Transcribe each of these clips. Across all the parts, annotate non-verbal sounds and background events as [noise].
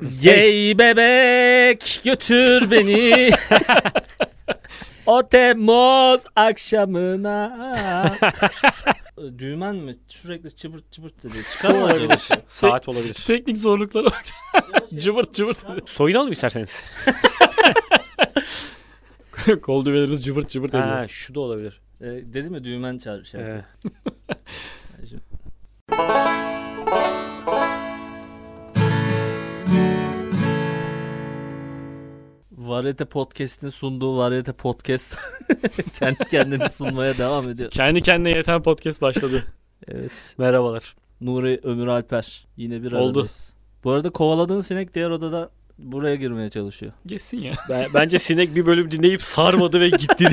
Gay bebek götür beni. [laughs] o Temmuz akşamına. [laughs] Düğmen mi? Sürekli çıbırt çıbırt dedi. Çıkar mı acaba? Saat olabilir. Teknik zorlukları var. cıvırt cıvırt. Soyunalım isterseniz. [laughs] Kol düğmelerimiz cıvırt cıvırt ediyor. Ha, şu da olabilir. Ee, dedi mi düğmen çağır şey. Ee, Varete Podcast'in sunduğu Varete Podcast [laughs] kendi kendini sunmaya devam ediyor. Kendi kendine yeten podcast başladı. [laughs] Evet. merhabalar. Nuri Ömür Alper yine bir Oldu. aradayız. Bu arada kovaladığın sinek diğer odada buraya girmeye çalışıyor. Geçsin ya. Ben, bence sinek bir bölüm dinleyip sarmadı ve gitti.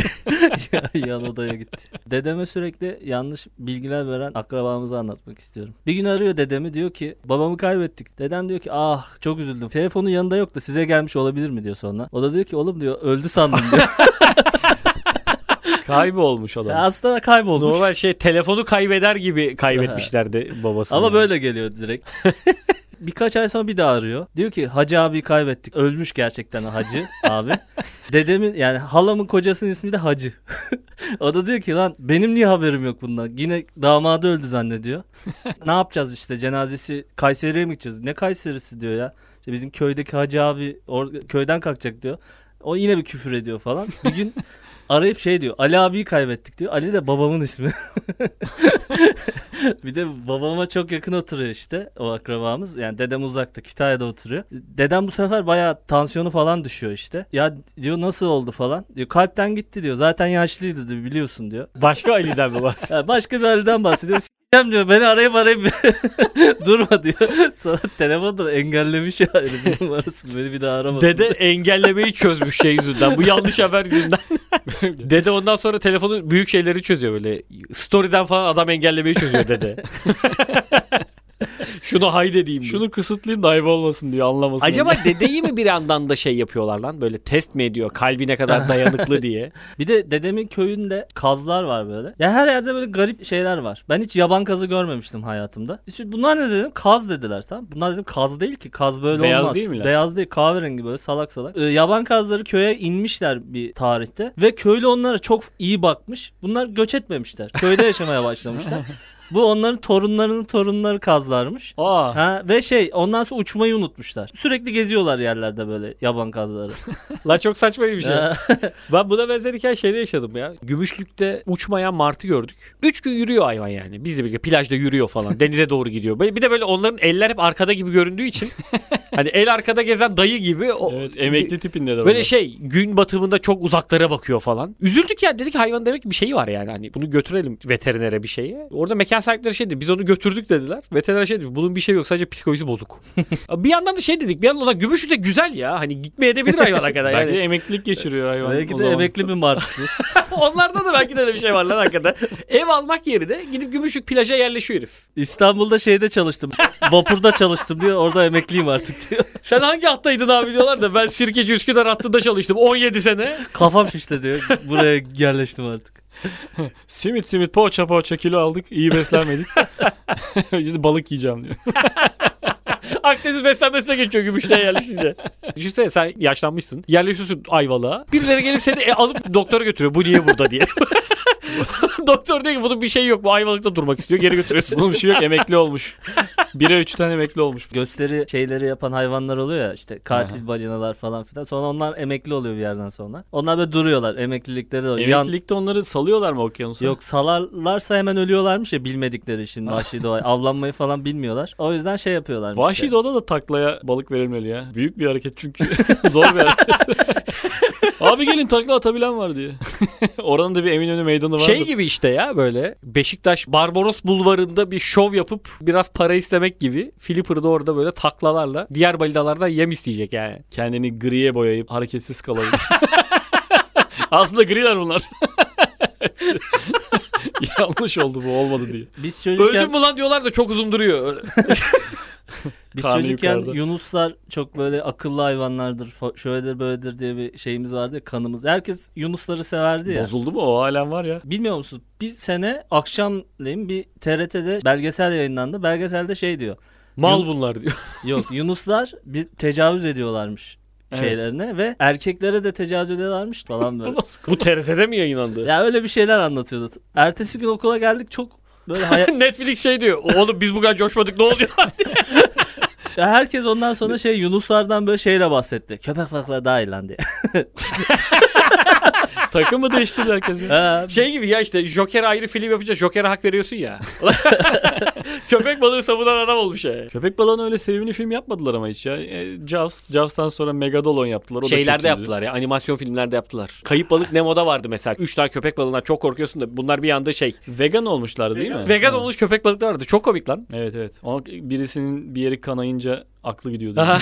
[laughs] Yan odaya gitti. Dedeme sürekli yanlış bilgiler veren akrabamızı anlatmak istiyorum. Bir gün arıyor dedemi diyor ki babamı kaybettik. Dedem diyor ki ah çok üzüldüm. Telefonu yanında yok da size gelmiş olabilir mi diyor sonra. O da diyor ki oğlum diyor öldü sandım diyor. [laughs] Kaybolmuş adam. Ya aslında kaybolmuş. Normal şey telefonu kaybeder gibi kaybetmişlerdi babasını. Ama böyle geliyor direkt. [laughs] Birkaç ay sonra bir daha arıyor. Diyor ki Hacı abi kaybettik. Ölmüş gerçekten o Hacı [laughs] abi. Dedemin yani halamın kocasının ismi de Hacı. [laughs] o da diyor ki lan benim niye haberim yok bundan? Yine damadı öldü zannediyor. [laughs] ne yapacağız işte cenazesi Kayseri'ye mi gideceğiz? Ne Kayseri'si diyor ya. İşte bizim köydeki Hacı abi or- köyden kalkacak diyor. O yine bir küfür ediyor falan. Bir gün arayıp şey diyor. Ali abiyi kaybettik diyor. Ali de babamın ismi. [laughs] bir de babama çok yakın oturuyor işte o akrabamız. Yani dedem uzakta Kütahya'da oturuyor. Dedem bu sefer bayağı tansiyonu falan düşüyor işte. Ya diyor nasıl oldu falan. Diyor kalpten gitti diyor. Zaten yaşlıydı diyor, biliyorsun diyor. Başka Ali'den mi var? [laughs] Başka bir halden bahsediyor. S**eceğim diyor. Beni arayıp arayıp [laughs] durma diyor. Sonra telefonu da engellemiş ya herifin numarasını. Beni bir daha aramasın. Dede engellemeyi çözmüş şey yüzünden. Bu yanlış haber yüzünden. dede ondan sonra telefonu büyük şeyleri çözüyor böyle. Story'den falan adam engellemeyi çözüyor dede. [laughs] [laughs] Şunu hay dediğim. diyor. Şunu kısıtlayayım da ayıp olmasın diyor anlamasın. Acaba [laughs] dedeyi mi bir yandan da şey yapıyorlar lan? Böyle test mi ediyor? Kalbi ne kadar [laughs] dayanıklı diye. Bir de dedemin köyünde kazlar var böyle. Ya her yerde böyle garip şeyler var. Ben hiç yaban kazı görmemiştim hayatımda. Bunlar ne dedim? Kaz dediler tamam. Bunlar dedim kaz değil ki. Kaz böyle Beyaz olmaz. değil mi lan? Beyaz değil kahverengi böyle salak salak. Ee, yaban kazları köye inmişler bir tarihte. Ve köylü onlara çok iyi bakmış. Bunlar göç etmemişler. Köyde yaşamaya başlamışlar. Bu onların torunlarının torunları kazlarmış. Aa. Ha ve şey ondan sonra uçmayı unutmuşlar. Sürekli geziyorlar yerlerde böyle yaban kazları. [laughs] La çok saçma bir şey. [laughs] Ben buna benzer hikaye şeyde yaşadım ya. Gümüşlük'te uçmayan martı gördük. Üç gün yürüyor hayvan yani. Bizle birlikte plajda yürüyor falan. [laughs] Denize doğru gidiyor. Bir de böyle onların eller hep arkada gibi göründüğü için. hani el arkada gezen dayı gibi. O, Evet emekli tipinde de Böyle bunlar. şey gün batımında çok uzaklara bakıyor falan. Üzüldük ya dedik hayvan demek ki bir şeyi var yani. Hani bunu götürelim veterinere bir şeye. Orada mekan sahipleri şey dedi biz onu götürdük dediler. Veteriner şey dedi bunun bir şey yok sadece psikolojisi bozuk. [laughs] bir yandan da şey dedik bir yandan da gümüşlük de güzel ya. Hani gitmeye edebilir hayvana kadar Belki de yani. emeklilik geçiriyor hayvan. Belki o de zaman. emekli bir martı. [laughs] [laughs] Onlarda da belki de öyle bir şey var lan hakikaten. Ev almak yerine gidip gümüşlük plaja yerleşiyor herif. İstanbul'da şeyde çalıştım. Vapurda çalıştım diyor. Orada emekliyim artık diyor. Sen hangi hattaydın abi diyorlar da ben Sirkeci Üsküdar hattında çalıştım 17 sene. Kafam şişti diyor. Buraya yerleştim artık. [laughs] Simit simit poğaça poğaça kilo aldık. iyi beslenmedik. [laughs] Şimdi balık yiyeceğim diyor. [laughs] Akdeniz beslenmesine geçiyor Gümüşlüğe yerleşince. Düşünsene sen yaşlanmışsın. Yerleşiyorsun Ayvalık'a. Birileri gelip seni e, alıp doktora götürüyor. Bu niye burada diye. [laughs] Doktor diyor ki bunun bir şey yok. Bu Ayvalık'ta durmak istiyor. Geri götürüyorsun. Bunun bir şey yok emekli olmuş. Bire üçten emekli olmuş. Gösteri şeyleri yapan hayvanlar oluyor ya işte katil balinalar falan filan. Sonra onlar emekli oluyor bir yerden sonra. Onlar böyle duruyorlar. Emeklilikleri de yan- Emeklilikte onları salıyorlar mı okyanusa? Yok salarlarsa hemen ölüyorlarmış ya bilmedikleri için [laughs] vahşi doğa. Avlanmayı falan bilmiyorlar. O yüzden şey yapıyorlarmış. Vahşi işte. doğada da taklaya balık verilmeli ya. Büyük bir hareket çünkü. [laughs] Zor bir hareket. Abi gelin takla atabilen var diye. Oranın da bir Eminönü meydanı var. Şey gibi işte ya böyle Beşiktaş Barbaros Bulvarı'nda bir şov yapıp biraz para istemek gibi Flipper'da orada böyle taklalarla diğer balinalardan yem isteyecek yani. Kendini griye boyayıp hareketsiz kalabilir. [laughs] Aslında griler bunlar. [laughs] Yanlış oldu bu olmadı diye. Biz çocukken, Öldüm mü lan diyorlar da çok uzun duruyor. [laughs] [laughs] biz Karnı çocukken yukarıda. Yunuslar çok böyle akıllı hayvanlardır. Şöyledir böyledir diye bir şeyimiz vardı ya kanımız. Herkes Yunusları severdi ya. Bozuldu mu o halen var ya. Bilmiyor musun? Bir sene akşamleyin bir TRT'de belgesel yayınlandı. Belgeselde şey diyor. Mal Yun- bunlar diyor. [laughs] Yok Yunuslar bir tecavüz ediyorlarmış Evet. şeylerine ve erkeklere de tecavüz ediyorlarmış falan [laughs] böyle. Bu TRT'de mi yayınlandı? ya öyle bir şeyler anlatıyordu. Ertesi gün okula geldik çok böyle hayal... [laughs] Netflix şey diyor. Oğlum biz bu kadar coşmadık ne oluyor? [laughs] Ya herkes ondan sonra şey Yunuslardan böyle şeyle bahsetti. Köpek balıkları daha iyi lan diye. [laughs] Takım mı değiştirdi herkes? ya? Ha, şey gibi ya işte Joker'e ayrı film yapınca Joker'e hak veriyorsun ya. [laughs] Köpek balığı savunan adam olmuş ya. Köpek balığına öyle sevimli film yapmadılar ama hiç ya. E, Jaws, Jaws'tan sonra Megalodon yaptılar. O kötüydü. yaptılar ya animasyon filmlerde yaptılar. Kayıp balık Nemo'da vardı mesela. Üç tane köpek balığından çok korkuyorsun da bunlar bir anda şey. Vegan olmuşlardı değil mi? Vegan Ha. olmuş köpek balıklar vardı. Çok komik lan. Evet evet. Ama birisinin bir yeri kanayınca aklı gidiyordu. [laughs]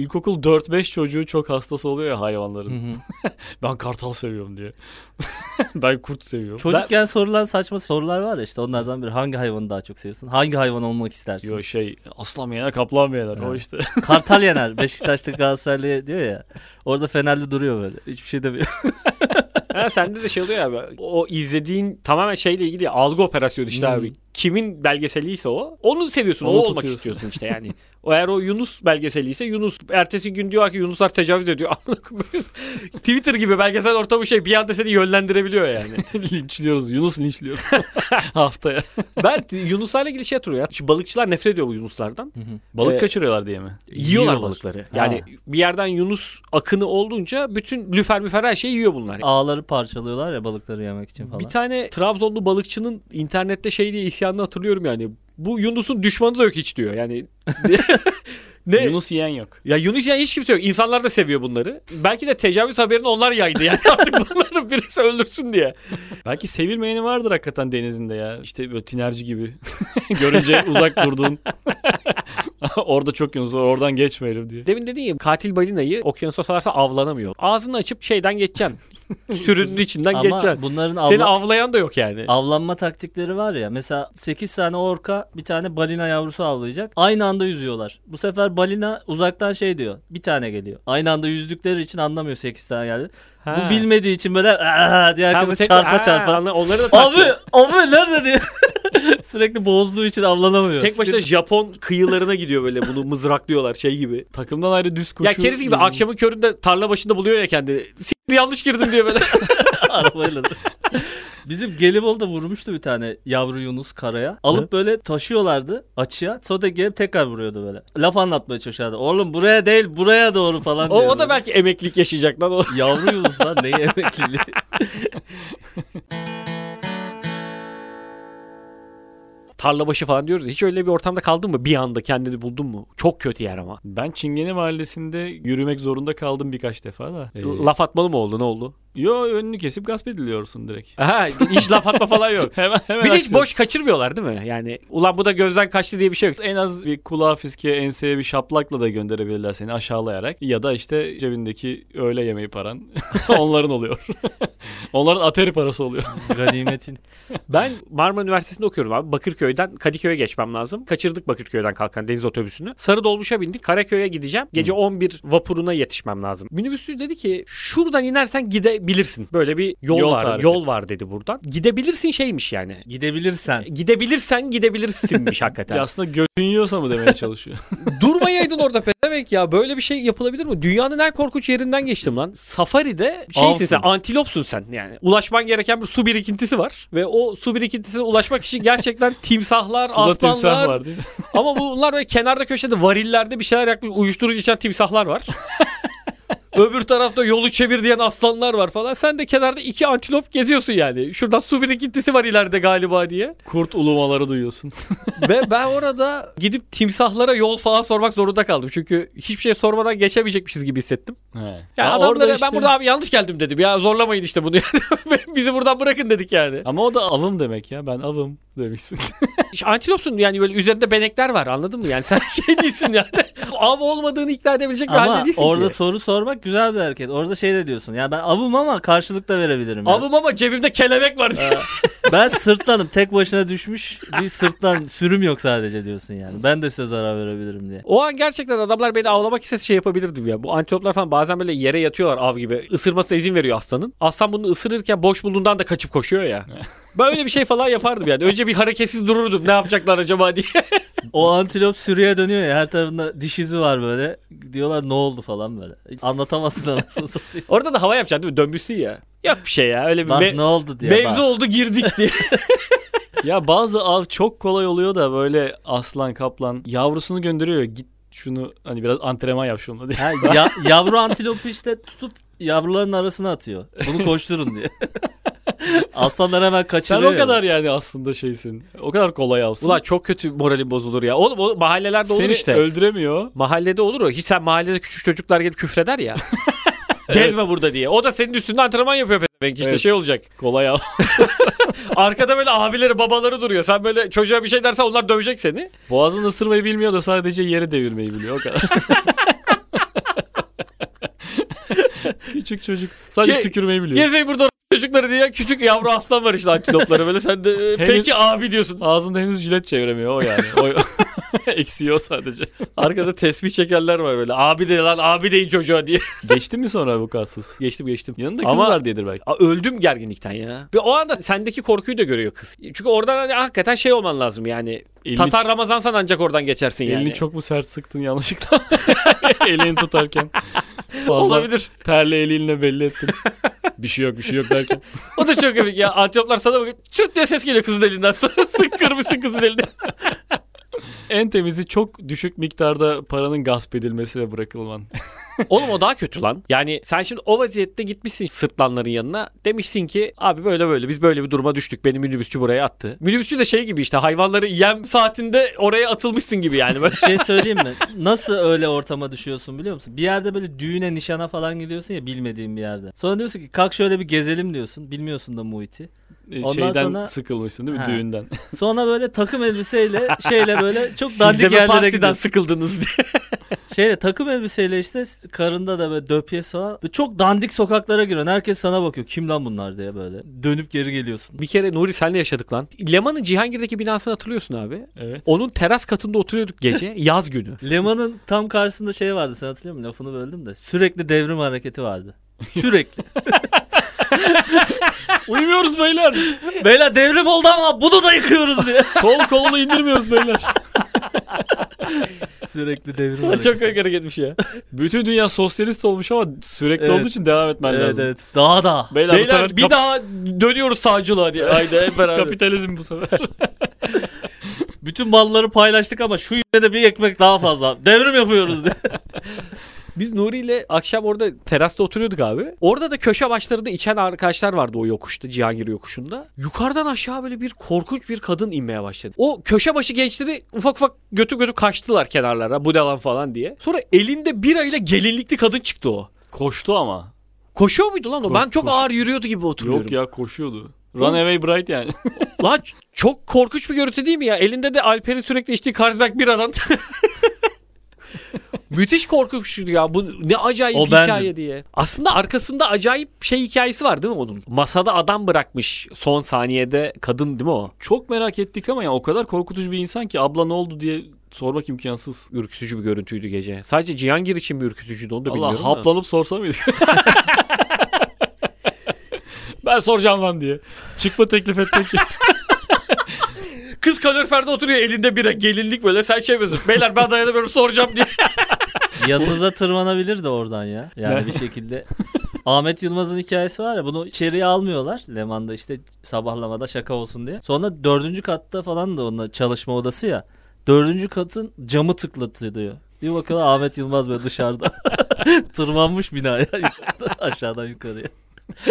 İlkokul 4-5 çocuğu çok hastası oluyor ya hayvanların. Hı hı. [laughs] Ben kartal seviyorum diye. [laughs] ben kurt seviyorum. Çocukken sorulan saçma sorular var ya işte onlardan biri. Hangi hayvanı daha çok seviyorsun? Hangi hayvan olmak istersin? Yo şey aslan mı yener kaplan mı yener o Evet. işte. [laughs] Kartal yener. Beşiktaş'ta Galatasaraylı diyor ya. Orada Fenerli duruyor böyle. Hiçbir şey demiyor. ha, sende de şey oluyor abi. O izlediğin tamamen şeyle ilgili ya, algı operasyonu işte Hmm. abi. Kimin belgeseliyse o. Onu seviyorsun. Onu o olmak tutuyorsun. istiyorsun işte yani. O eğer o Yunus belgeseliyse Yunus. Ertesi gün diyor ki Yunuslar tecavüz ediyor. [laughs] Twitter gibi belgesel ortamı şey bir anda seni yönlendirebiliyor yani. [laughs] linçliyoruz. Yunus linçliyoruz. [laughs] Haftaya. ben Yunuslarla ilgili şey hatırlıyorum ya. Şu balıkçılar nefret ediyor bu Yunuslardan. Balık Ee, kaçırıyorlar diye mi? Yiyorlar, Yiyorlar. balıkları. Yani bir yerden Yunus akını olduğunca bütün lüfer müfer her şeyi yiyor bunlar. Ağları parçalıyorlar ya balıkları yemek için falan. Bir tane Trabzonlu balıkçının internette şey diye isyanını hatırlıyorum yani. Bu Yunus'un düşmanı da yok hiç diyor. Yani [laughs] ne? Yunus yiyen yok. Ya Yunus yani hiç kimse yok. İnsanlar da seviyor bunları. Belki de tecavüz haberini onlar yaydı yani [laughs] artık bunları birisi öldürsün diye. Belki sevilmeyeni vardır hakikaten denizinde ya. İşte böyle tinerci gibi. [laughs] Görünce uzak durduğun. Orada çok Yunus var oradan geçmeyelim diye. Demin dedin ya katil balinayı okyanusa salarsa avlanamıyor. Ağzını açıp şeyden geçeceksin. [laughs] Sürünün içinden Ama geçeceksin. bunların Seni avla- avlayan da yok yani. avlanma taktikleri var ya. Mesela 8 tane orka bir tane balina yavrusu avlayacak. Aynı anda yüzüyorlar. Bu sefer balina uzaktan şey diyor. Bir tane geliyor. Aynı anda yüzdükleri için anlamıyor 8 tane geldi. Ha. Bu bilmediği için böyle "Aa!" diye Ha, bu herkesi tek- çarpa Ha, çarpa. anla- Onları da Abi, abi nerede diye. [laughs] Sürekli bozduğu için avlanamıyor. Tek başına Japon kıyılarına gidiyor böyle bunu mızraklıyorlar şey gibi. Takımdan ayrı düz kuşu. ya keriz gibi akşamın köründe tarla başında buluyor ya kendini. Yanlış girdim diye böyle. [laughs] arabayla. da. Bizim Gelibolu'da vurmuştu bir tane yavru Yunus karaya. Alıp böyle taşıyorlardı açığa. Sonra da gelip tekrar vuruyordu böyle. Laf anlatmaya çalışıyordu. Oğlum buraya değil buraya doğru falan o, diyor. o da belki emeklilik yaşayacak lan o. Yavru Yunuslar neyi emekliliği. [laughs] Tarla başı falan diyoruz. Hiç öyle bir ortamda kaldın mı? Bir anda kendini buldun mu? Çok kötü yer ama. Ben Çingene Mahallesi'nde yürümek zorunda kaldım birkaç defa da. Ee, Laf atmalı mı oldu? Ne oldu? Yo önünü kesip gasp ediliyorsun direkt. [laughs] Aha, hiç laf atma falan yok. Hemen hemen Bir de hiç aksiyon. boş kaçırmıyorlar değil mi? Yani ulan bu da gözden kaçtı diye bir şey yok. En az bir kulağa fiske enseye bir şaplakla da gönderebilirler seni aşağılayarak. Ya da işte cebindeki öğle yemeği paran [laughs] onların oluyor. [laughs] onların ateri parası oluyor. Ganimetin. Ben Marmara Üniversitesi'nde okuyorum abi. Bakırköy'den Kadıköy'e geçmem lazım. Kaçırdık Bakırköy'den kalkan deniz otobüsünü. Sarı dolmuşa bindik. Karaköy'e gideceğim. Gece 11 vapuruna yetişmem lazım. Minibüsçü dedi ki şuradan inersen gidebilirsin. Böyle bir yol, Yol var. tarif Yol var dedi buradan. Gidebilirsin şeymiş yani. Gidebilirsen. Gidebilirsen gidebilirsinmiş [laughs] hakikaten. Ya aslında götün yiyorsa mı demeye çalışıyor. [laughs] Durmayaydın orada pezevenk ya. Böyle bir şey yapılabilir mi? Dünyanın en korkunç yerinden geçtim lan. Safari'de şeysin Avsın. sen, antilopsun sen yani. Ulaşman gereken bir su birikintisi var. Ve o su birikintisine ulaşmak için gerçekten [laughs] timsahlar, Suda timsah aslanlar. var değil mi? Ama bunlar böyle kenarda köşede varillerde bir şeyler yakmış uyuşturucu içen timsahlar var. Öbür tarafta yolu çevir diyen aslanlar var falan. Sen de kenarda iki antilop geziyorsun yani. Şuradan su birikintisi var ileride galiba diye. Kurt ulumaları duyuyorsun. [laughs] Ve ben orada gidip timsahlara yol falan sormak zorunda kaldım. Çünkü hiçbir şey sormadan geçemeyecekmişiz gibi hissettim. He. Yani Ya adamlara orada ben işte- burada abi yanlış geldim dedim. Ya zorlamayın işte bunu. yani. [laughs] Bizi buradan bırakın dedik yani. Ama o da avım demek ya. Ben avım demişsin. [laughs] İşte Antilopsun yani böyle üzerinde benekler var anladın mı? Yani sen şey değilsin yani. Av olmadığını ikna edebilecek bir halde değilsin orada ki. soru sormak güzel bir hareket. Orada şey de diyorsun. Ya ben avım ama karşılık da verebilirim. ya. Avım ama cebimde kelebek var diye. Ben sırtlanım. Tek başına düşmüş bir sırtlan sürüm yok sadece diyorsun yani. Ben de size zarar verebilirim diye. O an gerçekten adamlar beni avlamak istese şey yapabilirdim ya. Bu antiloplar falan bazen böyle yere yatıyorlar av gibi. Isırmasına izin veriyor aslanın. Aslan bunu ısırırken boş bulduğundan da kaçıp koşuyor ya. [laughs] ben öyle bir şey falan yapardım yani. Önce bir hareketsiz dururdum ne yapacaklar acaba diye. [laughs] O antilop sürüye dönüyor ya her tarafında diş izi var böyle. Diyorlar ne oldu falan böyle. Anlatamazsın anasını [laughs] satayım. Orada da hava yapacaksın değil mi? Dönmüşsün ya. Yok bir şey ya. Öyle bir Bak me- ne oldu diye. mevzu bak. oldu girdik [laughs] diye. [laughs] Ya bazı av çok kolay oluyor da böyle aslan kaplan yavrusunu gönderiyor. Git şunu hani biraz antrenman yap şununla diye. Ha, ya- yavru antilopu işte tutup yavruların arasına atıyor. Bunu koşturun diye. [laughs] Aslanlar hemen Sen kaçırıyor. o kadar yani aslında şeysin. O kadar kolay avsın. Ulan çok kötü moralim bozulur ya. Oğlum o mahallelerde olur Seni işte. öldüremiyor. Mahallede olur o. Hiç sen mahallede küçük çocuklar gelip küfreder ya. [laughs] Gezme burada diye. O da senin üstünde antrenman yapıyor pezevenk işte Evet. şey olacak. Kolay av. [laughs] Arkada böyle abileri babaları duruyor. Sen böyle çocuğa bir şey dersen onlar dövecek seni. Boğazını ısırmayı bilmiyor da sadece yeri devirmeyi biliyor o kadar. Küçük çocuk. Sadece Ge- tükürmeyi biliyor. Gezmeyin burada çocukları diye küçük yavru aslan var işte antilopları böyle. Sen de e, [laughs] peki abi diyorsun. Ağzında henüz jilet çeviremiyor o yani. O [laughs] eksiyor sadece. Arkada tesbih çekerler var böyle. Abi de lan abi deyin çocuğa diye. [laughs] Geçti mi sonra bu katsız? Geçtim geçtim. Yanında kız Ama- var diyedir belki. Aa, öldüm gerginlikten ya. Ve o anda sendeki korkuyu da görüyor kız. Çünkü oradan hani hakikaten şey olman lazım yani. Elini, Tatar Ramazansan ancak oradan geçersin yani. elini çok mu sert sıktın yanlışlıkla? elini tutarken. Fazla Olabilir. terli elinle belli ettin. bir şey yok bir şey yok derken. O da çok komik ya. Antiloplar sana bakıyor. Çırt diye ses geliyor kızın elinden. [laughs] Sık kırmışsın kızın elinden. En temizi çok düşük miktarda paranın gasp edilmesi ve bırakılman. Oğlum o daha kötü lan. Yani sen şimdi o vaziyette gitmişsin sırtlanların yanına. Demişsin ki abi böyle böyle biz böyle bir duruma düştük. Beni minibüsçü buraya attı. Minibüsçü de şey gibi işte hayvanları yem saatinde oraya atılmışsın gibi yani. Böyle. Şey söyleyeyim mi? Nasıl öyle ortama düşüyorsun biliyor musun? Bir yerde böyle düğüne nişana falan gidiyorsun ya bilmediğin bir yerde. Sonra diyorsun ki kalk şöyle bir gezelim diyorsun. Bilmiyorsun da muhiti. E, Ondan Şeyden sonra- sıkılmışsın değil mi Ha. düğünden? Sonra böyle takım elbiseyle şeyle böyle çok dandik yerlere partiden gidiyorsun. sıkıldınız diye. Şeyle takım elbiseyle işte karında da böyle döpyesi falan. Çok dandik sokaklara giriyorsun. Herkes sana bakıyor. Kim lan bunlar diye böyle. Dönüp geri geliyorsun. Bir kere Nuri senle yaşadık lan. Leman'ın Cihangir'deki binasını hatırlıyorsun abi. Evet. Onun teras katında oturuyorduk gece [laughs] yaz günü. Leman'ın tam karşısında şey vardı sen hatırlıyor musun? Lafını böldüm de. Sürekli devrim hareketi vardı. Sürekli. [laughs] Uyumuyoruz beyler. Beyler devrim oldu ama bunu da yıkıyoruz diye. Sol kolunu indirmiyoruz beyler. Sürekli devrim [laughs] hareketi. Çok komik hareketmiş ya. [laughs] Bütün dünya sosyalist olmuş ama sürekli Evet. olduğu için devam etmen Evet lazım. evet. Daha da. Beyler, bu Beyler sefer bir kap- daha dönüyoruz sağcılığa diye. Haydi hep beraber. kapitalizm bu sefer. [laughs] Bütün malları paylaştık ama şu yine de bir ekmek daha fazla. Devrim yapıyoruz diye. Biz Nuri ile akşam orada terasta oturuyorduk abi. Orada da köşe başlarında içen arkadaşlar vardı o yokuşta Cihangir yokuşunda. Yukarıdan aşağı böyle bir korkunç bir kadın inmeye başladı. O köşe başı gençleri ufak ufak götü götü kaçtılar kenarlara bu ne lan falan diye. Sonra elinde birayla gelinlikli kadın çıktı o. Koştu ama. Koşuyor muydu lan o? Koş- ben çok koş- ağır yürüyordu gibi oturuyorum. Yok ya koşuyordu. Runaway Bright yani. Lan çok korkunç bir görüntü değil mi ya? Elinde de Alper'in sürekli içtiği Carlsberg biradan. [laughs] [laughs] Müthiş korkunçtu ya. Bu ne acayip O hikaye bendim. diye. Aslında arkasında acayip şey hikayesi var değil mi onun? Masada adam bırakmış son saniyede kadın değil mi o? Çok merak ettik ama ya o kadar korkutucu bir insan ki abla ne oldu diye sormak imkansız. Ürkütücü bir görüntüydü gece. Sadece Cihangir için bir ürkütücüydü onu da bilmiyorum. Allah haplanıp sorsa mıydı? [laughs] ben soracağım lan diye. Çıkma teklif etmek. [laughs] Kız kaloriferde oturuyor elinde bira gelinlik böyle sen şey yapıyorsun. Beyler ben dayanamıyorum soracağım diye. [laughs] Yanınıza tırmanabilir de oradan ya. Yani bir şekilde. Ahmet Yılmaz'ın hikayesi var ya bunu içeriye almıyorlar. Leman'da işte sabahlamada şaka olsun diye. Sonra dördüncü katta falan da onunla çalışma odası ya. Dördüncü katın camı tıklatılıyor. Bir bakıyorlar Ahmet Yılmaz böyle dışarıda. [laughs] Tırmanmış binaya yukarıdan, aşağıdan yukarıya.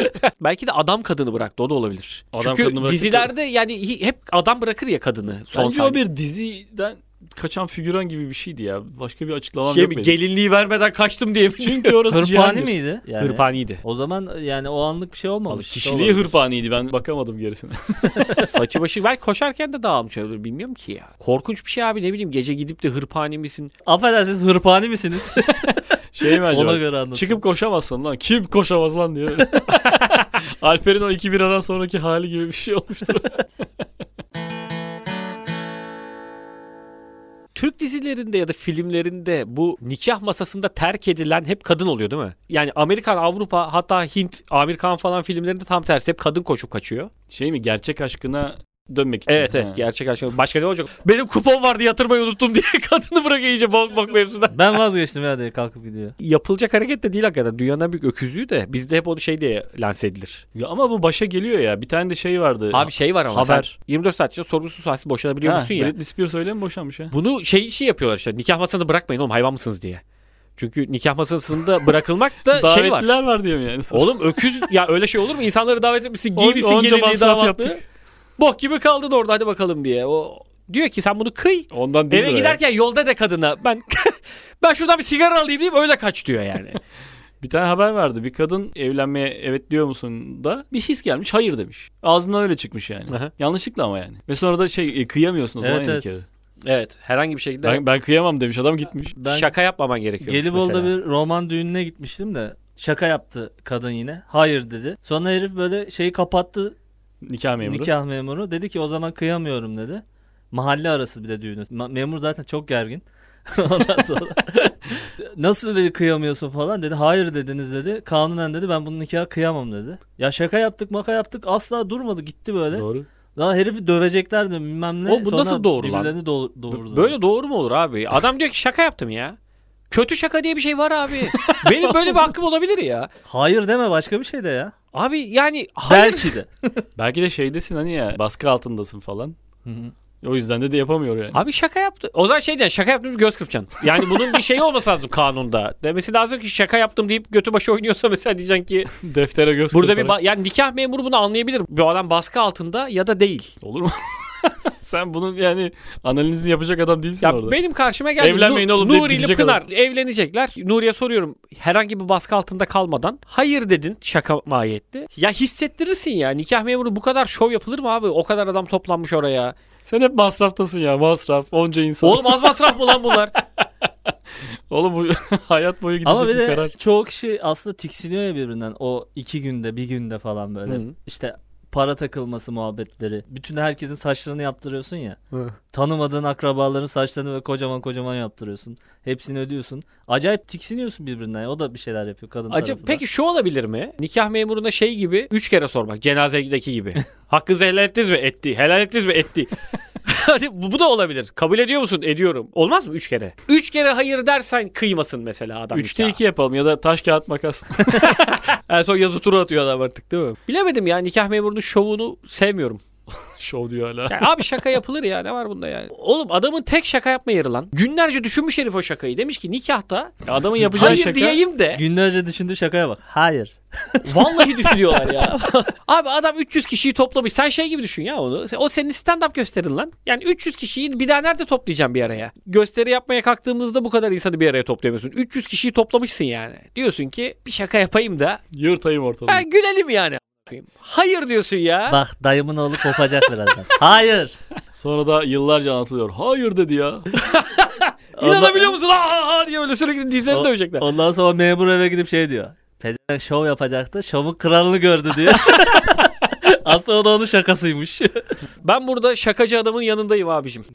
[laughs] Belki de adam kadını bıraktı o da olabilir. Adam Çünkü dizilerde yani hi- hep adam bırakır ya kadını son Bence o saniye. bir diziden kaçan figüran gibi bir şeydi ya. Başka bir açıklamam şey yok benim. gelinliği vermeden kaçtım diye? Çünkü orası Hırpani miydi? Yani Hırpaniydi. O zaman yani o anlık bir şey Abi olmamış. Kişiliği hırpaniydi ben bakamadım gerisine. [laughs] Saçı başı belki koşarken de dağılmış olabilir bilmiyorum ki ya. Korkunç bir şey abi ne bileyim gece gidip de hırpani misin? Affedersiniz hırpani misiniz? [laughs] Şey mi acaba? Ona göre anlatıyor. Çıkıp koşamazsın lan. Kim koşamaz lan diyor. [laughs] Alper'in o iki biradan sonraki hali gibi bir şey olmuştur. [laughs] Türk dizilerinde ya da filmlerinde bu nikah masasında terk edilen hep kadın oluyor değil mi? Yani Amerikan, Avrupa hatta Hint, Amerikan falan filmlerinde tam tersi hep kadın koşup kaçıyor. Şey mi gerçek aşkına dönmek için. Evet evet Ha. gerçek aşkı. Başka ne olacak? Benim kupon vardı yatırmayı unuttum diye [laughs] kadını bırakıyor iyice bok bok [laughs] mevzudan. Ben vazgeçtim ya diye kalkıp gidiyor. Yapılacak hareket de değil hakikaten. Dünyanın en büyük öküzüğü de bizde hep onu şey diye lanse edilir. Ya ama bu başa geliyor ya. Bir tane de şey vardı. Abi şey var ama Haber. sen 24 saat içinde sorumsuz sualsiz boşanabiliyor Ha, musun ya? Britney Spears öyle mi boşanmış ya? Bunu şey işi yapıyorlar işte. Nikah masasında bırakmayın oğlum hayvan mısınız diye. Çünkü nikah masasında bırakılmak da [laughs] şey var. Davetliler var diyor mu yani? Oğlum öküz ya öyle şey olur mu? İnsanları davet etmişsin, On- giymişsin onca gelinliği masraf damatlığı. yaptık. Bok gibi kaldın orada hadi bakalım diye. O diyor ki sen bunu kıy. Ondan değil Eve o ya. giderken yolda de kadına ben [laughs] ben şuradan bir sigara alayım diyeyim öyle kaç diyor yani. [laughs] Bir tane haber vardı. Bir kadın evlenmeye evet diyor musun da bir his gelmiş hayır demiş. Ağzından öyle çıkmış yani. Aha. Yanlışlıkla ama yani. Ve sonra da şey e, kıyamıyorsun o zaman Evet, evet. nikahı. evet herhangi bir şekilde Ben, ben kıyamam demiş adam gitmiş. Ben şaka yapmaman gerekiyor. Gelibolu'da bir roman düğününe gitmiştim de şaka yaptı kadın yine. Hayır dedi. Sonra herif böyle şeyi kapattı Nikah memuru. nikah memuru. Dedi ki o zaman kıyamıyorum dedi. Mahalle arası bir de düğünü. Ma- memur zaten çok gergin. [laughs] Ondan sonra [laughs] nasıl dedi kıyamıyorsun falan dedi. Hayır dediniz dedi. Kanunen dedi ben bunun nikahı kıyamam dedi. Ya şaka yaptık maka yaptık asla durmadı gitti böyle. Doğru. Daha herifi döveceklerdi bilmem ne. Oğlum bu Sonra nasıl doğru lan? birbirlerini doğ- doğurdu. Böyle doğru mu olur abi? Adam diyor ki şaka yaptım ya. Kötü şaka diye bir şey var abi. Benim böyle bir hakkım olabilir ya. Hayır deme başka bir şey de ya. Abi yani hayır. Belki de. [laughs] Belki de şeydesin hani ya baskı altındasın falan. Hı hı. O yüzden de de yapamıyor yani. Abi şaka yaptı. O zaman şey diyen şaka yaptım göz kırpacaksın. Yani bunun bir şeyi olması lazım kanunda. Demesi lazım ki şaka yaptım deyip götü başı oynuyorsa mesela diyeceksin ki [laughs] Deftere göz burada bir kırparak. ba- yani nikah memuru bunu anlayabilir. Bu adam baskı altında ya da değil. Olur mu? [laughs] [laughs] Sen bunun yani analizini yapacak adam değilsin Ya orada. benim karşıma geldi. Evlenmeyin oğlum Nuri ile Pınar evlenecekler. Nuri'ye soruyorum herhangi bir baskı altında kalmadan. Hayır dedin şaka mahiyetli. Ya hissettirirsin ya. Nikah memuru bu kadar şov yapılır mı abi? O kadar adam toplanmış oraya. Sen hep masraftasın ya masraf. Onca insan. Oğlum az masraf mı lan bunlar? [laughs] Oğlum bu [laughs] hayat boyu gidecek Ama bir bir de karar. çoğu kişi aslında tiksiniyor ya birbirinden. O iki günde bir günde falan böyle. Hı. İşte para takılması muhabbetleri. Bütün herkesin saçlarını yaptırıyorsun ya. Tanımadığın akrabaların saçlarını ve kocaman kocaman yaptırıyorsun. Hepsini ödüyorsun. Acayip tiksiniyorsun birbirinden. O da bir şeyler yapıyor kadın Acaba tarafı peki şu olabilir mi? Nikah memuruna şey gibi üç kere sormak. Cenazedeki gibi. [laughs] Hakkınızı helal ettiniz mi? Etti. Helal ettiniz mi? Etti. [laughs] Hadi bu, bu da olabilir. Kabul ediyor musun? Ediyorum. Olmaz mı üç kere? Üç kere hayır dersen kıymasın mesela adam. Üçte nikah. iki yapalım ya da taş kağıt makas. [laughs] En son yazı turu atıyor adam artık değil mi? Bilemedim ya nikah memurunun şovunu sevmiyorum. Şov diyor hala. Ya abi şaka yapılır ya ne var bunda yani? Oğlum adamın tek şaka yapma yeri lan. Günlerce düşünmüş herif o şakayı. Demiş ki nikahta Ya Adamın yapacağı hayır şaka. diyeyim de. Günlerce düşündüğü şakaya bak. Hayır. [laughs] Vallahi düşünüyorlar ya. [laughs] Abi adam 300 kişiyi toplamış. Sen şey gibi düşün ya onu. O senin stand-up gösterin lan. Yani 300 kişiyi bir daha nerede toplayacağım bir araya? Gösteri yapmaya kalktığımızda bu kadar insanı bir araya toplayamıyorsun. 300 kişiyi toplamışsın yani. Diyorsun ki bir şaka yapayım da Yırtayım ortalığı. ha, gülelim yani. Hayır diyorsun ya. Bak dayımın oğlu kopacak birazdan. [laughs] Hayır. Sonra da yıllarca anlatılıyor. Hayır dedi ya. [laughs] İnanabiliyor musun? Aa, diye böyle sürekli dizlerini O- dövecekler. Ondan sonra memur eve gidip şey diyor. Pezevenk şov yapacaktı. Şovun kralını gördü diyor. [laughs] Aslında o da onun şakasıymış. Ben burada şakacı adamın yanındayım abicim.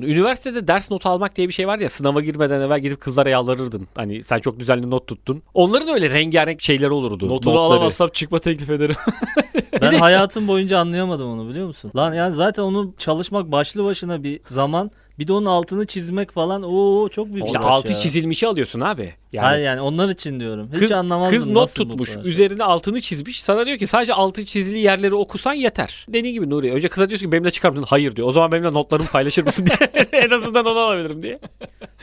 Üniversitede ders notu almak diye bir şey var ya sınava girmeden evvel gidip kızlara yalvarırdın. Hani sen çok düzenli not tuttun. Onların öyle rengarenk şeyleri olurdu. Notunu notları. alamazsam çıkma teklif ederim. [laughs] [laughs] Ben de- hayatım boyunca anlayamadım onu biliyor musun? Lan yani zaten onu çalışmak başlı başına bir zaman. Bir de onun altını çizmek falan. Oo çok büyük İşte uğraş altı ya. çizilmişi alıyorsun abi. Yani Hayır yani onlar için diyorum. Hiç kız, anlamazdım kız not nasıl bu tutmuş. kadar. Üzerine altını çizmiş. Sana diyor ki sadece altı çizili yerleri okusan yeter. Dediğin gibi Nuri. Önce kıza diyorsun ki benimle çıkar mısın? Hayır diyor. O zaman benimle notlarımı paylaşır mısın diye. [laughs] en azından onu alabilirim diye.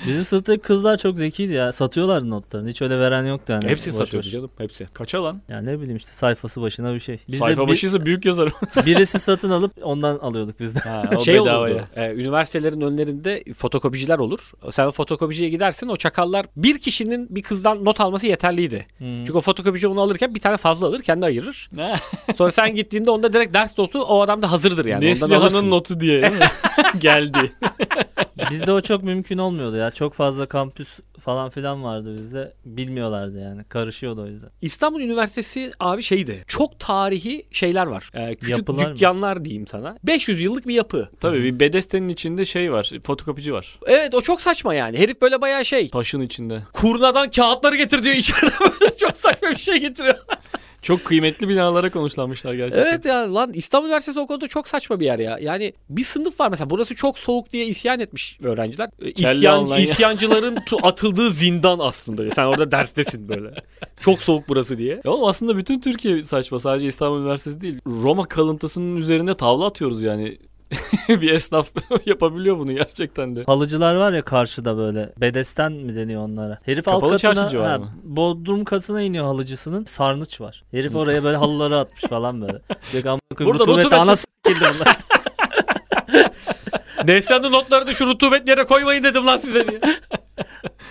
Bizim sınıftaki kızlar çok zekiydi ya. Satıyorlardı notlarını. Hiç öyle veren yoktu yani. Hepsi Boş satıyordu boş. canım. Hepsi. Kaça lan? Ya ne bileyim işte sayfası başına bir şey. Biz Sayfa başıysa büyük yazarım. [laughs] birisi satın alıp ondan alıyorduk biz de. ha, o [laughs] şey bedavaya. olurdu. e, üniversitelerin önlerinde fotokopiciler olur. Sen fotokopiciye gidersin. O çakallar bir kişinin bir kızdan not alması yeterliydi. Hmm. Çünkü o fotokopici onu alırken bir tane fazla alır. Kendi ayırır. [laughs] Sonra sen gittiğinde onda direkt ders notu o adamda hazırdır yani. Neslihan'ın notu diye değil mi? Geldi. Bizde o çok mümkün olmuyordu ya. Çok fazla kampüs falan filan vardı bizde. Bilmiyorlardı yani. Karışıyordu o yüzden. İstanbul Üniversitesi abi şeydi. Çok tarihi şeyler var. Ee, küçük Yapılar mı? dükkanlar diyeyim sana. 500 yıllık bir yapı. Tabii bir bedestenin içinde şey var. Fotokopici var. Evet o çok saçma yani. Herif böyle bayağı şey. Taşın içinde. Kurnadan kağıtları getir diyor içeride [laughs] böyle çok saçma bir şey getiriyor. Çok kıymetli binalara konuşlanmışlar gerçekten. Evet ya lan İstanbul Üniversitesi o konuda çok saçma bir yer ya. Yani bir sınıf var mesela burası çok soğuk diye isyan etmiş öğrenciler. Ee, İsyan, isyancıların atıldığı zindan aslında. Sen orada derstesin böyle. Çok soğuk burası diye. Ya oğlum aslında bütün Türkiye saçma. Sadece İstanbul Üniversitesi değil. Roma kalıntısının üzerine tavla atıyoruz yani. [laughs] bir esnaf [laughs] yapabiliyor bunu gerçekten de. Halıcılar var ya karşıda böyle. Bedesten mi deniyor onlara? Herif alt Kapalı katına, var ha, mı? bodrum katına iniyor halıcısının. Sarnıç var. Herif oraya böyle [laughs] halıları atmış falan böyle. Diyor ki "Amına koyayım, Burada rutubet rutubet- ana s**kildi bunlar. Neslihan'ın notlarını şu rutubetli yere koymayın dedim lan size diye.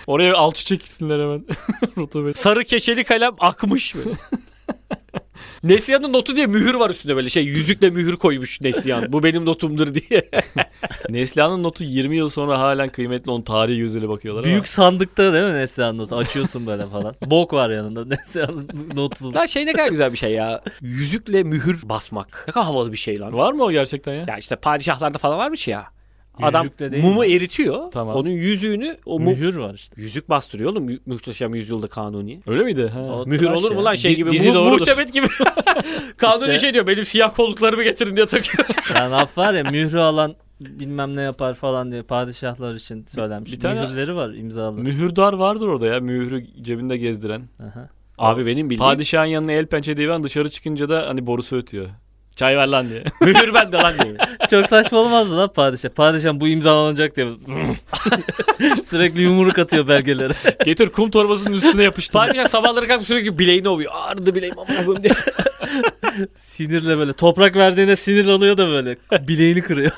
Oraya alçı çekilsinler hemen. Rutubet. Sarı keçeli kalem akmış böyle. Neslihan'ın notu diye mühür var üstünde böyle şey yüzükle mühür koymuş Neslihan. Bu benim notumdur diye. [laughs] Neslihan'ın notu 20 yıl sonra halen kıymetli. Onun tarihi gözüyle bakıyorlar Büyük sandıkta değil mi Neslihan notu? Açıyorsun böyle falan. [laughs] Bok var yanında Neslihan notu. Lan şey ne kadar güzel bir şey ya. Yüzükle mühür basmak. Ne kadar havalı bir şey lan. ama. Var mı o gerçekten ya? Ya işte padişahlarda falan varmış ya. Adam Yüzükle değil mumu mi? eritiyor. Tamam. Onun yüzüğünü o mu- Mühür var işte. yüzük bastırıyor oğlum. Mü- Muhteşem yüzyılda kanuni. Öyle miydi? Ha. O Mühür tıraş olur mu ya. lan şey Di- gibi? dizi Mu- doğrudur. gibi. [laughs] kanuni İşte- şey diyor benim siyah kolluklarımı getirin diye takıyor. [laughs] Yani laf var ya mührü [laughs] alan bilmem ne yapar falan diye padişahlar için söylenmiş. bir tane- Mühürleri var imzalı. Mühürdar vardır orada ya. Mührü cebinde gezdiren. Aha. Abi benim bildiğim Padişahın yanına el pençe divan dışarı çıkınca da hani borusu ötüyor. Çay ver lan diye. [laughs] mühür bende lan diyor. Çok saçma olmazdı lan padişah. Padişah bu imzalanacak diye. [laughs] Sürekli yumruk atıyor belgelere. [laughs] Getir kum torbasının üstüne yapıştır. Padişah sabahları kalkıp sürekli bileğini ovuyor. Ağrıdı bileğim ama koyayım diye. Sinirle böyle. Toprak verdiğinde sinir alıyor da böyle. Bileğini kırıyor.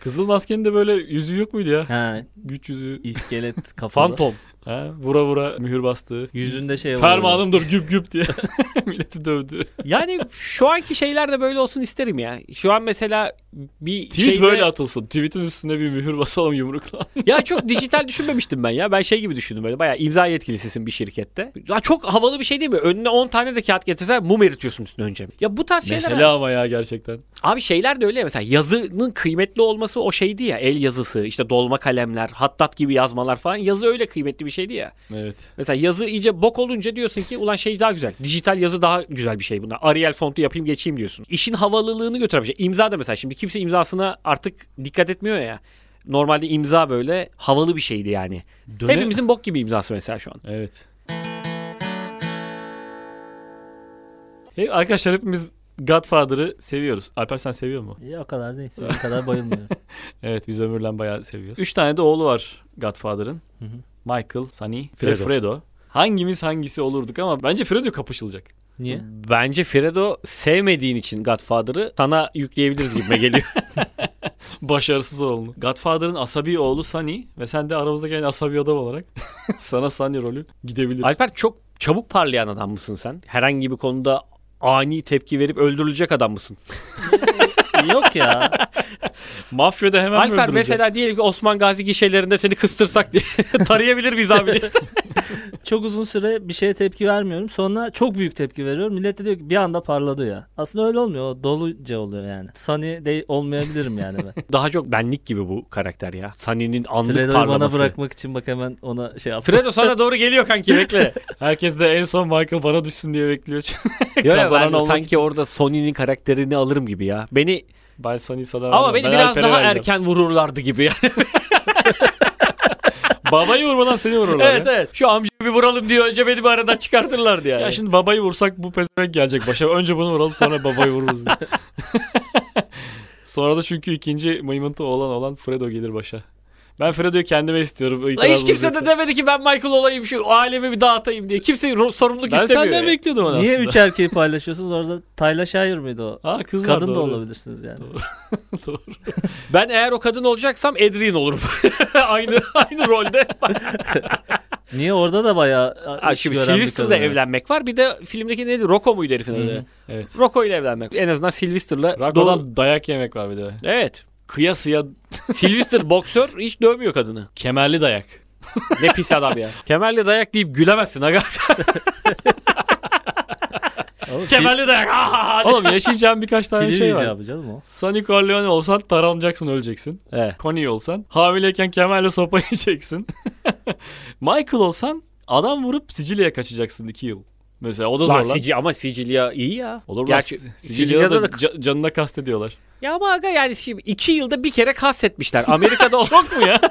Kızıl maskenin de böyle yüzüğü yok muydu ya? ha, Güç yüzüğü. iskelet kafalı. Fantom. Ha, vura vura mühür bastığı. Yüzünde şey var. Fermanımdır güp güp diye. [laughs] Milleti dövdü. Yani şu anki şeyler de böyle olsun isterim ya. Şu an mesela bir Tweet şeyde- böyle atılsın. Tweet'in üstüne bir mühür basalım yumrukla. [laughs] Ya çok dijital düşünmemiştim ben ya. Ben şey gibi düşündüm böyle bayağı imza yetkilisisin bir şirkette. Ya çok havalı bir şey değil mi? Önüne 10 tane de kağıt getirsen mum eritiyorsun üstüne önce. Ya bu tarz şeyler... Mesela ama ya gerçekten. Abi şeyler de öyle ya. mesela yazının kıymetli olması o şeydi ya. El yazısı işte dolma kalemler hattat gibi yazmalar falan. Yazı öyle kıymetli bir şeydi ya. Evet. Mesela yazı iyice bok olunca diyorsun ki ulan şey daha güzel. Dijital yazı daha güzel bir şey bunlar. Arial fontu yapayım geçeyim diyorsun. İşin havalılığını götüren bir şey. İmza da mesela şimdi kimse imzasına artık dikkat etmiyor ya. Normalde imza böyle havalı bir şeydi yani. Döne- Hepimizin bok gibi imzası mesela şu an. Evet. Hey, arkadaşlar hepimiz Godfather'ı seviyoruz. Alper sen seviyor mu? İyi o kadar değil. Sizin kadar bayılmıyorum. [laughs] Evet biz Ömür'le bayağı seviyoruz. Üç tane de oğlu var Godfather'ın. Hı hı. Michael, Sonny Fredo. Fredo. Hangimiz hangisi olurduk ama bence Fredo kapışılacak. Niye? Bence Fredo sevmediğin için Godfather'ı sana yükleyebiliriz gibime geliyor. [laughs] Başarısız oğlunu. Godfather'ın asabi oğlu Sonny ve sen de aramızdaki en asabi adam olarak [laughs] sana Sonny rolü gidebilir. Alper çok çabuk parlayan adam mısın sen? Herhangi bir konuda ani tepki verip öldürülecek adam mısın? [laughs] Yok ya. [laughs] Mafyada hemen Alper öldürecek? mesela diyelim ki Osman Gazi gişelerinde seni kıstırsak diye [laughs] tarayabilir miyiz abi. [laughs] Çok uzun süre bir şeye tepki vermiyorum. Sonra çok büyük tepki veriyorum. Millet de diyor ki bir anda parladı ya. Aslında öyle olmuyor. O doluca oluyor yani. Sunny de olmayabilirim yani ben. Daha çok benlik gibi bu karakter ya. Sunny'nin anlık Fredo'yu parlaması. bana bırakmak için bak hemen ona şey yaptım. Fredo sana doğru geliyor kanki bekle. Herkes de en son Michael bana düşsün diye bekliyor. ya, ya, Kazanan ben sanki için. orada Sony'nin karakterini alırım gibi ya. Beni Ben Sonny sana ama beni Ben biraz Alper'e daha vereceğim. erken vururlardı gibi ya. [laughs] Babayı vurmadan seni vururlar evet ya. evet. Şu amca bir vuralım diyor önce beni bir aradan çıkartırlardı yani. Ya şimdi babayı vursak bu pezevenk gelecek başa. Önce bunu vuralım sonra babayı vururuz diye. [laughs] sonra da çünkü ikinci mıymıntı olan olan Fredo gelir başa. Ben Fredo'yu kendime istiyorum. La hiç kimse de demedi ki ben Michael olayım şu alemi bir dağıtayım diye. Kimse sorumluluk Ben istemiyor. senden ya. bekliyordum onu Niye aslında. üç erkeği paylaşıyorsunuz? Orada Tayla Şair miydi o? [laughs] Aa kız var Kadın da doğru. olabilirsiniz yani. Doğru. [laughs] [laughs] Ben eğer o kadın olacaksam Adrian olurum. aynı aynı rolde. Niye orada da bayağı Ha, şimdi Sylvester'la evlenmek var. Bir de filmdeki neydi? Rocco muydu herifin adı? Evet. Rocco ile evlenmek. En azından Sylvester'la. Rako'dan Dolu- dayak yemek var bir de. Evet. Kıyasıya [laughs] Sylvester boksör hiç dövmüyor kadını. kemerli dayak. Ne pis adam ya. [laughs] Kemerli dayak deyip gülemezsin aga. Oğlum, Kemerli dayak. ah. Oğlum yaşayacağım birkaç tane film şey var. icabı canım o. Sonny Corleone olsan taranacaksın öleceksin. Evet. Connie olsan hamileyken kemerle sopa [laughs] yiyeceksin. Michael olsan adam vurup Sicilya'ya kaçacaksın 2 yıl. Mesela o da zor Lan. Sicilya ama Sicilya iyi ya. Olur mu? Gerçi Sicilya'da Sicilya'da da ca- canına kastediyorlar. Ya ama aga yani şimdi iki yılda bir kere kastetmişler. Amerika'da olmaz mı ya? [laughs]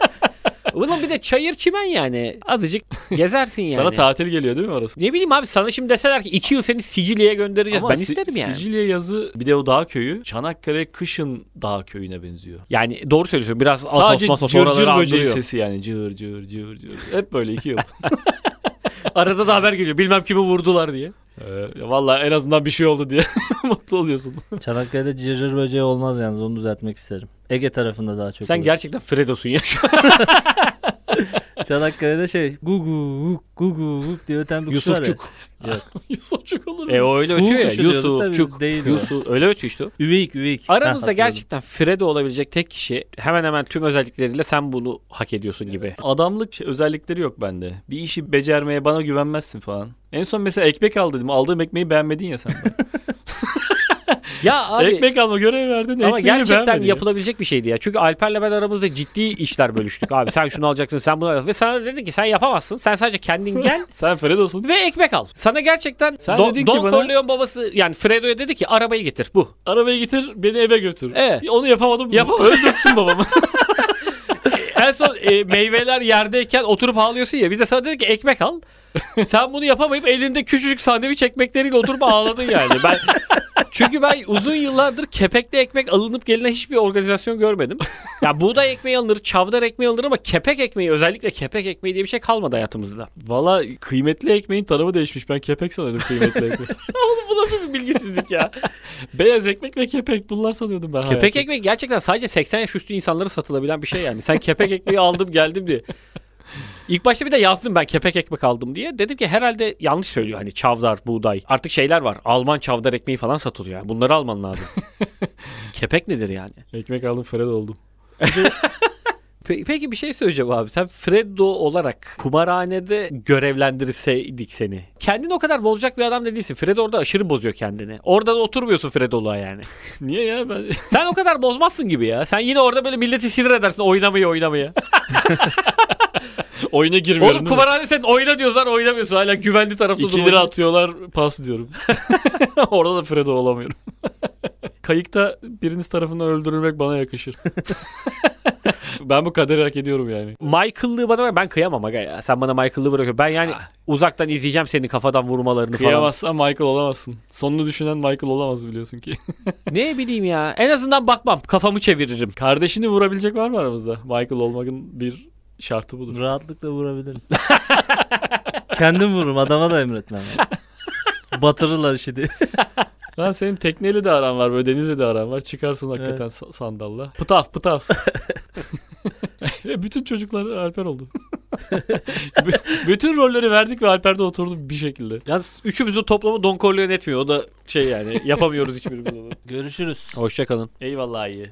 Ulan bir de çayır çimen yani. Azıcık gezersin yani. Sana tatil geliyor değil mi orası? ne bileyim abi sana şimdi deseler ki iki yıl seni Sicilya'ya göndereceğiz. Ama ben Si- isterim yani. Sicilya yazı bir de o dağ köyü Çanakkale kışın dağ köyüne benziyor. Yani doğru söylüyorsun. Biraz Sadece Asos Masos cır cır böceği andırıyor. sesi yani cır cır cır cır. Hep böyle iki yıl. [laughs] [laughs] Arada da haber geliyor. Bilmem kimi vurdular diye. ee, Valla en azından bir şey oldu diye [laughs] mutlu oluyorsun. Çanakkale'de cırcır böceği olmaz yalnız onu düzeltmek isterim. Ege tarafında daha çok Sen olur. gerçekten Fredo'sun ya şu [laughs] an. Çanakkale'de şey gugu gugu huk diye öten bir kuş var ya. Yusufçuk. Yok. [laughs] Yusufçuk olur mu? E o öyle ötüyor ya. biz Yusufçuk. değil. Yusuf. Öyle ötüyor işte. o. Üveyik üveyik. Aranızda gerçekten Fredo olabilecek tek kişi hemen hemen tüm özellikleriyle sen bunu hak ediyorsun gibi. Adamlık şey- özellikleri yok bende. Bir işi becermeye bana güvenmezsin falan. En son mesela ekmek al dedim. Aldığım ekmeği beğenmedin ya sen. [laughs] Ya abi ekmek alma görev verdin. ama gerçekten beğenmedin ya. yapılabilecek bir şeydi ya. Çünkü Alper'le ben aramızda ciddi işler bölüştük abi. Sen şunu alacaksın, sen bunu alacaksın. Ve sana dedim ki sen yapamazsın. Sen sadece kendin gel [laughs] Sen Fredo'sun. ve ekmek al. Sana gerçekten Sen Don, dedin ki Don bana- Corleone babası yani Fredo'ya dedi ki arabayı getir bu. Arabayı getir beni eve götür. Evet. Onu yapamadım. Yapamadım. Öldürttüm babamı. [laughs] En son e, meyveler yerdeyken oturup ağlıyorsun ya. Biz de sana dedik ki ekmek al. [laughs] Sen bunu yapamayıp elinde küçücük sandviç ekmekleriyle oturup ağladın yani. Ben [laughs] çünkü ben uzun yıllardır kepekli ekmek alınıp gelinen hiçbir organizasyon görmedim. Ya buğday ekmeği alınır, çavdar ekmeği alınır ama kepek ekmeği özellikle kepek ekmeği diye bir şey kalmadı hayatımızda. Valla kıymetli ekmeğin tanımı değişmiş. Ben kepek sanıyordum kıymetli ekmek. [laughs] Oğlum bu nasıl bir bilgisizlik ya? Beyaz ekmek ve kepek bunlar sanıyordum ben. kepek hayatım. ekmek gerçekten sadece 80 yaş üstü insanlara satılabilen bir şey yani. Sen kepek ekmeği aldım geldim diye. İlk başta bir de yazdım ben kepek ekmek aldım diye. Dedim ki herhalde yanlış söylüyor hani çavdar, buğday. Artık şeyler var. Alman çavdar ekmeği falan satılıyor. Yani. Bunları alman lazım. [laughs] kepek nedir yani? Ekmek aldım Fredo oldum. [laughs] Pe- peki bir şey söyleyeceğim abi. Sen Freddo olarak kumarhanede görevlendirseydik seni. Kendini o kadar bozacak bir adam da değilsin. Freddo orada aşırı bozuyor kendini. Orada da oturmuyorsun Freddo'luğa yani. [laughs] Niye ya ben... Sen o kadar bozmazsın gibi ya. Sen yine orada böyle milleti sinir edersin oynamaya oynamaya. [laughs] Oyuna girmiyorum Oğlum kumarhane sen oyna diyorsan oynamıyorsun. Hala güvenli tarafta 2 dur. lira atıyorlar pas diyorum. [laughs] [laughs] Orada da Fredo olamıyorum. Kayıkta biriniz tarafından öldürülmek bana yakışır. ben bu kaderi hak ediyorum yani. Michael'lığı bana ver. Ben kıyamam aga ya. Sen bana Michael'lığı bırakıyorsun. Ben yani uzaktan izleyeceğim seni kafadan vurmalarını falan. Kıyamazsan Michael olamazsın. Sonunu düşünen Michael olamaz biliyorsun ki. Ne bileyim ya. En azından bakmam. Kafamı çeviririm. Kardeşini vurabilecek var mı aramızda? Michael olmanın bir şartı budur. Rahatlıkla vurabilirim. [laughs] Kendim vururum adama da emretmem. Batırırlar işi diye. [laughs] Lan senin tekneyle de aran var böyle denizle de aran var. Çıkarsın hakikaten sa- sandalla. Pıtaf pıtaf. Ve [laughs] bütün çocuklar Alper oldu. B- bütün rolleri verdik ve Alper de oturdu bir şekilde. Yalnız üçümüzün toplamı Don Corleone etmiyor. O da şey yani yapamıyoruz hiçbirimiz onu. Görüşürüz. Hoşçakalın. Eyvallah iyi.